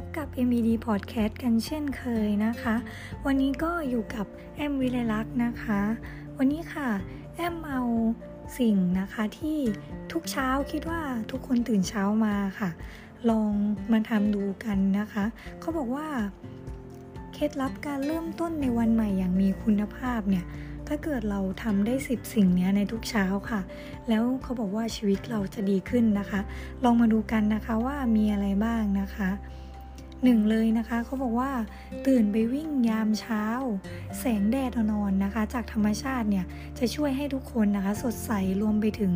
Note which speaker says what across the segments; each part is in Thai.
Speaker 1: บกับ MED Podcast กันเช่นเคยนะคะ วันนี้ก็อยู่กับแอมวิเลลักษ์นะคะ วันนี้ค่ะแอมเอาสิ่งนะคะที่ทุกเช้าคิดว่าทุกคนตื่นเช้ามาค่ะ ลองมาทำดูกันนะคะ เขาบอกว่าเคล็ดลับการเริ่มต้นในวันใหม่อย่างมีคุณภาพเนี่ยถ้าเกิดเราทำได้ 10 สิ่งนี้ในทุกเช้าค่ะ แล้วเขาบอกว่าชีวิตเราจะดีขึ้นนะคะ ลองมาดูกันนะคะว่ามีอะไรบ้างนะคะ หนึ่งเลยนะคะเขาบอกว่าตื่นไปวิ่งยามเช้า แสงแดดนอนนะคะ จากธรรมชาติเนี่ยจะช่วยให้ทุกคนนะคะ สดใสรวมไปถึง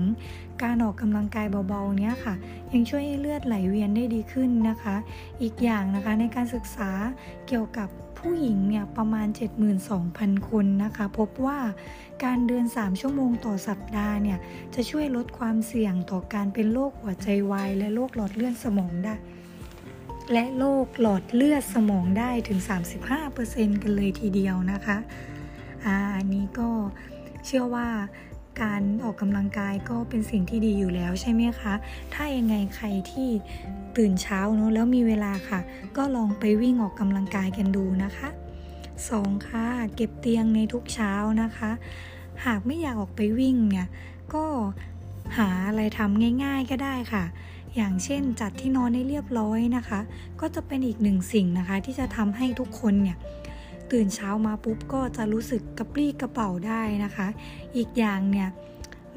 Speaker 1: การออกกำลังกายเบาๆเนี้ยค่ะ ยังช่วยให้เลือดไหลเวียนได้ดีขึ้นนะคะ อีกอย่างนะคะในการศึกษาเกี่ยวกับผู้หญิงเนี่ยประมาณ 72,000 คนนะคะ พบว่าการเดิน 3 ชั่วโมงต่อสัปดาห์เนี่ยจะช่วยลดความเสี่ยงต่อการเป็นโรคหัวใจวายและโรคหลอดเลือดสมองได้ และโรคหลอดเลือดสมองได้ถึง 35%กันเลยทีเดียวนะคะอันนี้ก็เชื่อว่าการออกกำลังกายก็เป็นสิ่งที่ดีอยู่แล้วใช่ไหมคะ ถ้ายังไงใครที่ตื่นเช้าเนาะแล้วมีเวลาค่ะ ก็ลองไปวิ่งออกกำลังกายกันดูนะคะ 2. ค่ะเก็บเตียงในทุกเช้านะคะ หากไม่อยากออกไปวิ่งเนี่ยก็หาอะไรทำง่าย ๆก็ได้ค่ะ อย่างเช่นจัดที่นอนให้เรียบร้อยนะคะ ก็จะเป็นอีกหนึ่งสิ่งนะคะ ที่จะทำให้ทุกคนเนี่ยตื่นเช้ามาปุ๊บก็จะรู้สึกกระปรี้กระเป๋าได้นะคะ อีกอย่างเนี่ย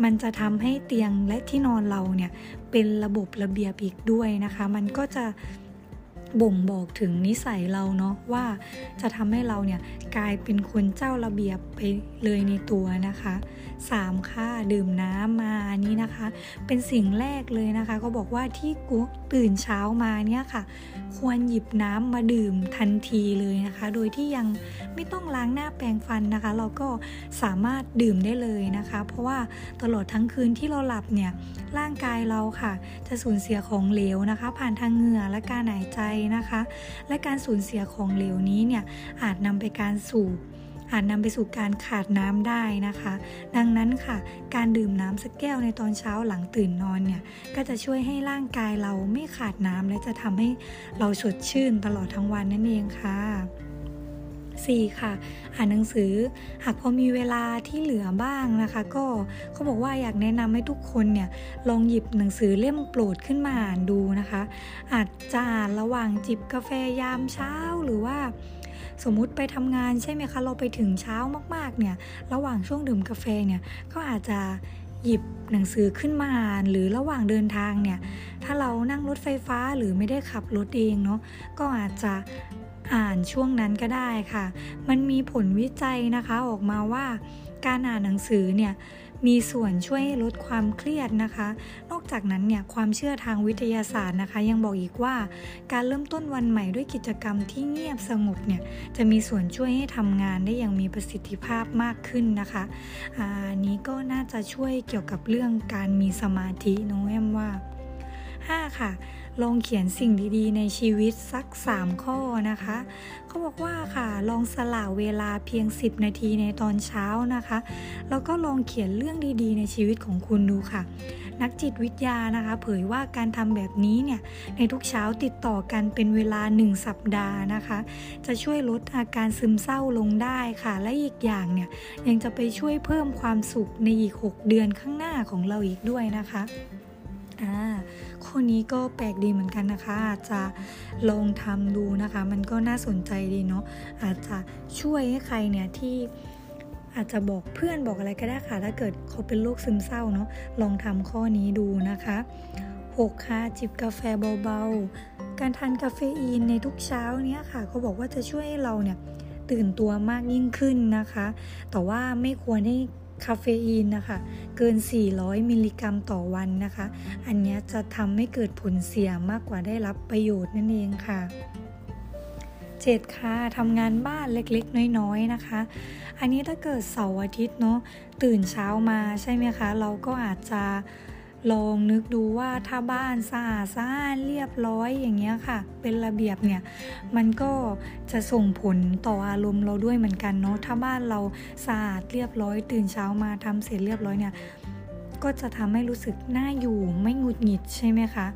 Speaker 1: มันจะทำให้เตียงและที่นอนเราเนี่ยเป็นระบบระเบียบอีกด้วยนะคะ มันก็จะ บ่งบอกถึงนิสัยเราเนาะว่าจะทำให้เราเนี่ยกลายเป็นคนเจ้าระเบียบไปเลยในตัวนะคะ 3. ค่ะดื่มน้ำมาอันนี้นะคะ เป็นสิ่งแรกเลยนะคะ ก็บอกว่าที่กูตื่นเช้ามาเนี่ยค่ะ ควรหยิบน้ำมาดื่มทันทีเลยนะคะ โดยที่ยังไม่ต้องล้างหน้าแปรงฟันนะคะ เราก็สามารถดื่มได้เลยนะคะ เพราะว่าตลอดทั้งคืนที่เราหลับเนี่ยร่างกายเราค่ะ จะสูญเสียของเหลวนะคะ ผ่านทางเหงื่อและการหายใจนะคะ และการสูญเสียของเหลวนี้เนี่ยอาจนำไปการสู่อาจนำไปสู่การขาดน้ำได้นะคะ ดังนั้นค่ะ การดื่มน้ำสักแก้วในตอนเช้าหลังตื่นนอนเนี่ย ก็จะช่วยให้ร่างกายเราไม่ขาดน้ำและจะทำให้เราสดชื่นตลอดทั้งวันนั่นเองค่ะ 4. ค่ะ อ่านหนังสือ หากพอมีเวลาที่เหลือบ้างนะคะ ก็เขาบอกว่าอยากแนะนำให้ทุกคนเนี่ยลองหยิบหนังสือเล่มโปรดขึ้นมาอ่านดูนะคะ อาจจะอ่านระหว่างจิบกาแฟยามเช้าหรือว่าสมมุติไปทำงานใช่ไหมคะ เราไปถึงเช้ามากๆเนี่ย ระหว่างช่วงดื่มกาแฟเนี่ย ก็อาจจะหยิบหนังสือขึ้นมาอ่านหรือระหว่างเดินทางเนี่ย ถ้าเรานั่งรถไฟฟ้าหรือไม่ได้ขับรถเองเนาะ ก็อาจจะ อ่านช่วงนั้นก็ได้ค่ะ มันมีผลวิจัยนะคะออกมาว่าการอ่านหนังสือเนี่ยมีส่วนช่วยลดความเครียดนะคะ นอกจากนั้นเนี่ยความเชื่อทางวิทยาศาสตร์นะคะ ยังบอกอีกว่าการเริ่มต้นวันใหม่ด้วยกิจกรรมที่เงียบสงบเนี่ยจะมีส่วนช่วยให้ทำงานได้อย่างมีประสิทธิภาพมากขึ้นนะคะอันนี้ก็น่าจะช่วยเกี่ยวกับเรื่องการมีสมาธิน้องแอมว่า 5. ค่ะ ลองเขียนสิ่งดีๆ ในชีวิตสัก 3 ข้อนะคะเขาบอกว่าค่ะ ลองสละเวลาเพียง 10 นาทีในตอนเช้านะคะ แล้วก็ลองเขียนเรื่องดีๆ ในชีวิตของคุณดูค่ะ นักจิตวิทยานะคะ เผยว่าการทำแบบนี้เนี่ย ในทุกเช้าติดต่อกันเป็นเวลา 1 สัปดาห์นะคะ จะช่วยลดอาการซึมเศร้าลงได้ค่ะ และอีกอย่างเนี่ย ยังจะไปช่วยเพิ่มความสุขในอีก 6 เดือนข้างหน้าของเราอีกด้วยนะคะอ่า ข้อนี้ก็แปลกดีเหมือนกันนะคะ อาจจะลองทำดูนะคะ มันก็น่าสนใจดีเนาะอาจจะช่วยให้ใครเนี่ยที่อาจจะบอกเพื่อนบอกอะไรก็ได้ค่ะ ถ้าเกิดเขาเป็นโรคซึมเศร้าเนาะลองทำข้อนี้ดูนะคะ 6 ค่ะ จิบกาแฟเบาๆ การทานกาเฟอีนในทุกเช้าเนี้ยค่ะเขาบอกว่าจะช่วยให้เราเนี่ยตื่นตัวมากยิ่งขึ้นนะคะ แต่ว่าไม่ควรให้ คาเฟอีนนะคะ เกิน 400 มิลลิกรัมต่อวันนะคะ อันนี้จะทำให้เกิดผลเสียมากกว่าได้รับประโยชน์นั่นเองค่ะ 7. ค่ะทำงานบ้านเล็กๆ น้อยๆ นะคะ อันนี้ถ้าเกิดเสาร์อาทิตย์เนาะตื่นเช้ามาใช่ไหมคะ เราก็อาจจะ ลองนึกดูว่าถ้าบ้านสะอาดสะอาดเรียบร้อยอย่างเงี้ยค่ะ เป็นระเบียบเนี่ยมันก็จะส่งผลต่ออารมณ์เราด้วยเหมือนกันเนาะถ้าบ้านเราสะอาดเรียบร้อยตื่นเช้ามาทำเสร็จเรียบร้อยเนี่ยก็จะทำให้รู้สึกน่าอยู่ไม่หงุดหงิดใช่ไหมคะ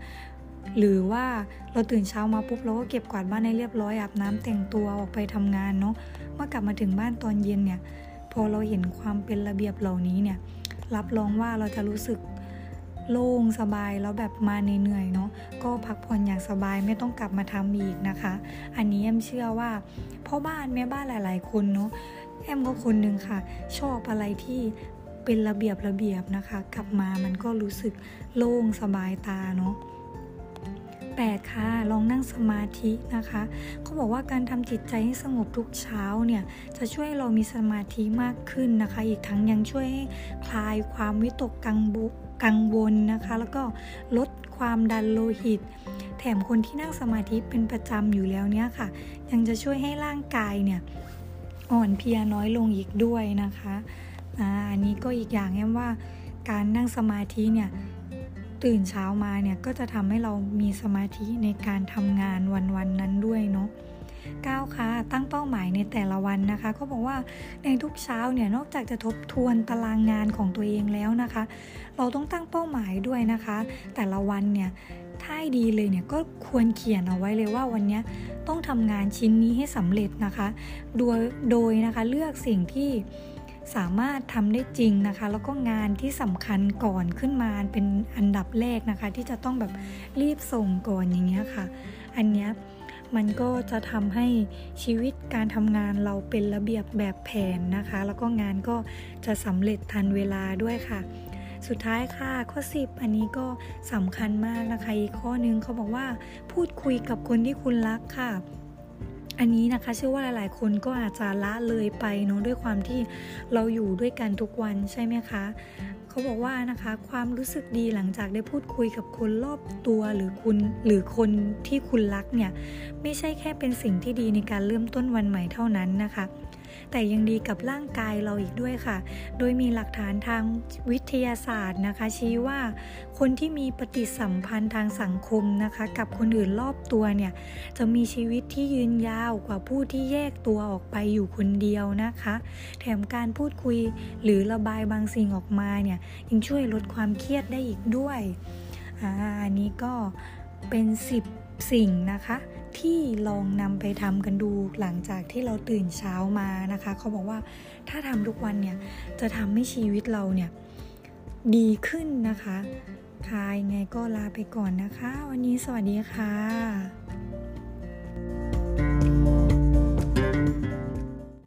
Speaker 1: หรือว่าเราตื่นเช้ามาปุ๊บเราก็เก็บกวาดบ้านให้เรียบร้อยอาบน้ำแต่งตัวออกไปทำงานเนาะเมื่อกลับมาถึงบ้านตอนเย็นเนี่ยพอเราเห็นความเป็นระเบียบเหล่านี้เนี่ยรับรองว่าเราจะรู้สึก โล่งสบายแล้วแบบมาเหนื่อยเนาะก็พักผ่อนอย่างสบายไม่ต้องกลับมาทำอีกนะคะ อันนี้แอมเชื่อว่าพ่อบ้านแม่บ้านหลายๆคนเนาะแอมก็คนหนึ่งค่ะ ชอบอะไรที่เป็นระเบียบระเบียบนะคะ กลับมามันก็รู้สึกโล่งสบายตาเนาะ 8ค่ะ ลองนั่งสมาธินะคะเขาบอกว่าการทำจิตใจให้สงบทุกเช้าเนี่ยจะช่วยเรามีสมาธิมากขึ้นนะคะ อีกทั้งยังช่วยให้คลายความวิตกกังบุกังวลนะคะ แล้วก็ลดความดันโลหิต แถมคนที่นั่งสมาธิเป็นประจำอยู่แล้วเนี่ยค่ะ ยังจะช่วยให้ร่างกายเนี่ยอ่อนเพลียน้อยลงอีกด้วยนะคะอ,อันนี้ก็อีกอย่างแอมว่าการนั่งสมาธิเนี่ย ตื่นเช้ามาเนี่ยก็จะทำให้เรามีสมาธิในการทำงานวันๆนนั้นด้วยเนาะ9ค่ะตั้งเป้าหมายในแต่ละวันนะคะก็บอกว่าในทุกเช้าเนี่ยนอกจากจะทบทวนตารางงานของตัวเองแล้วนะคะ เราต้องตั้งเป้าหมายด้วยนะคะ แต่ละวันเนี่ยถ้าดีเลยเนี่ยก็ควรเขียนเอาไว้เลยว่าวันนี้ต้องทำงานชิ้นนี้ให้สำเร็จนะคะ โดยโดยนะคะเลือกสิ่งที่ สามารถทำได้จริงนะคะ แล้วก็งานที่สำคัญก่อนขึ้นมาเป็นอันดับแรกนะคะ ที่จะต้องแบบรีบส่งก่อนอย่างเงี้ยค่ะ อันเนี้ยมันก็จะทำให้ชีวิตการทำงานเราเป็นระเบียบแบบแผนนะคะ แล้วก็งานก็จะสำเร็จทันเวลาด้วยค่ะ สุดท้ายค่ะข้อ 10 อันนี้ก็สำคัญมากนะคะ อีกข้อนึงเขาบอกว่า พูดคุยกับคนที่คุณรักค่ะ อันนี้นะคะเชื่อว่าหลาย ๆ คนก็อาจจะละเลยไปเนาะด้วยความที่เราอยู่ด้วยกันทุกวันใช่ไหมคะเขาบอกว่านะคะความรู้สึกดีหลังจากได้พูดคุยกับคนรอบตัวหรือคุณหรือคนที่คุณรักเนี่ยไม่ใช่แค่เป็นสิ่งที่ดีในการเริ่มต้นวันใหม่เท่านั้นนะคะ แต่ยังดีกับร่างกายเราอีกด้วยค่ะ โดยมีหลักฐานทางวิทยาศาสตร์นะคะ ชี้ว่าคนที่มีปฏิสัมพันธ์ทางสังคมนะคะ กับคนอื่นรอบตัวเนี่ยจะมีชีวิตที่ยืนยาวกว่าผู้ที่แยกตัวออกไปอยู่คนเดียวนะคะ แถมการพูดคุยหรือระบายบางสิ่งออกมาเนี่ยยังช่วยลดความเครียดได้อีกด้วยอันนี้ก็เป็น 10 สิ่งนะคะที่ลองนำไปทำกันดูหลังจากที่เราตื่นเช้ามานะคะ เขาบอกว่าถ้าทำทุกวันเนี่ย จะทำให้ชีวิตเราเนี่ย ดีขึ้นนะคะค่ะยังไงก็ลาไปก่อนนะคะ วันนี้สวัสดีค่ะ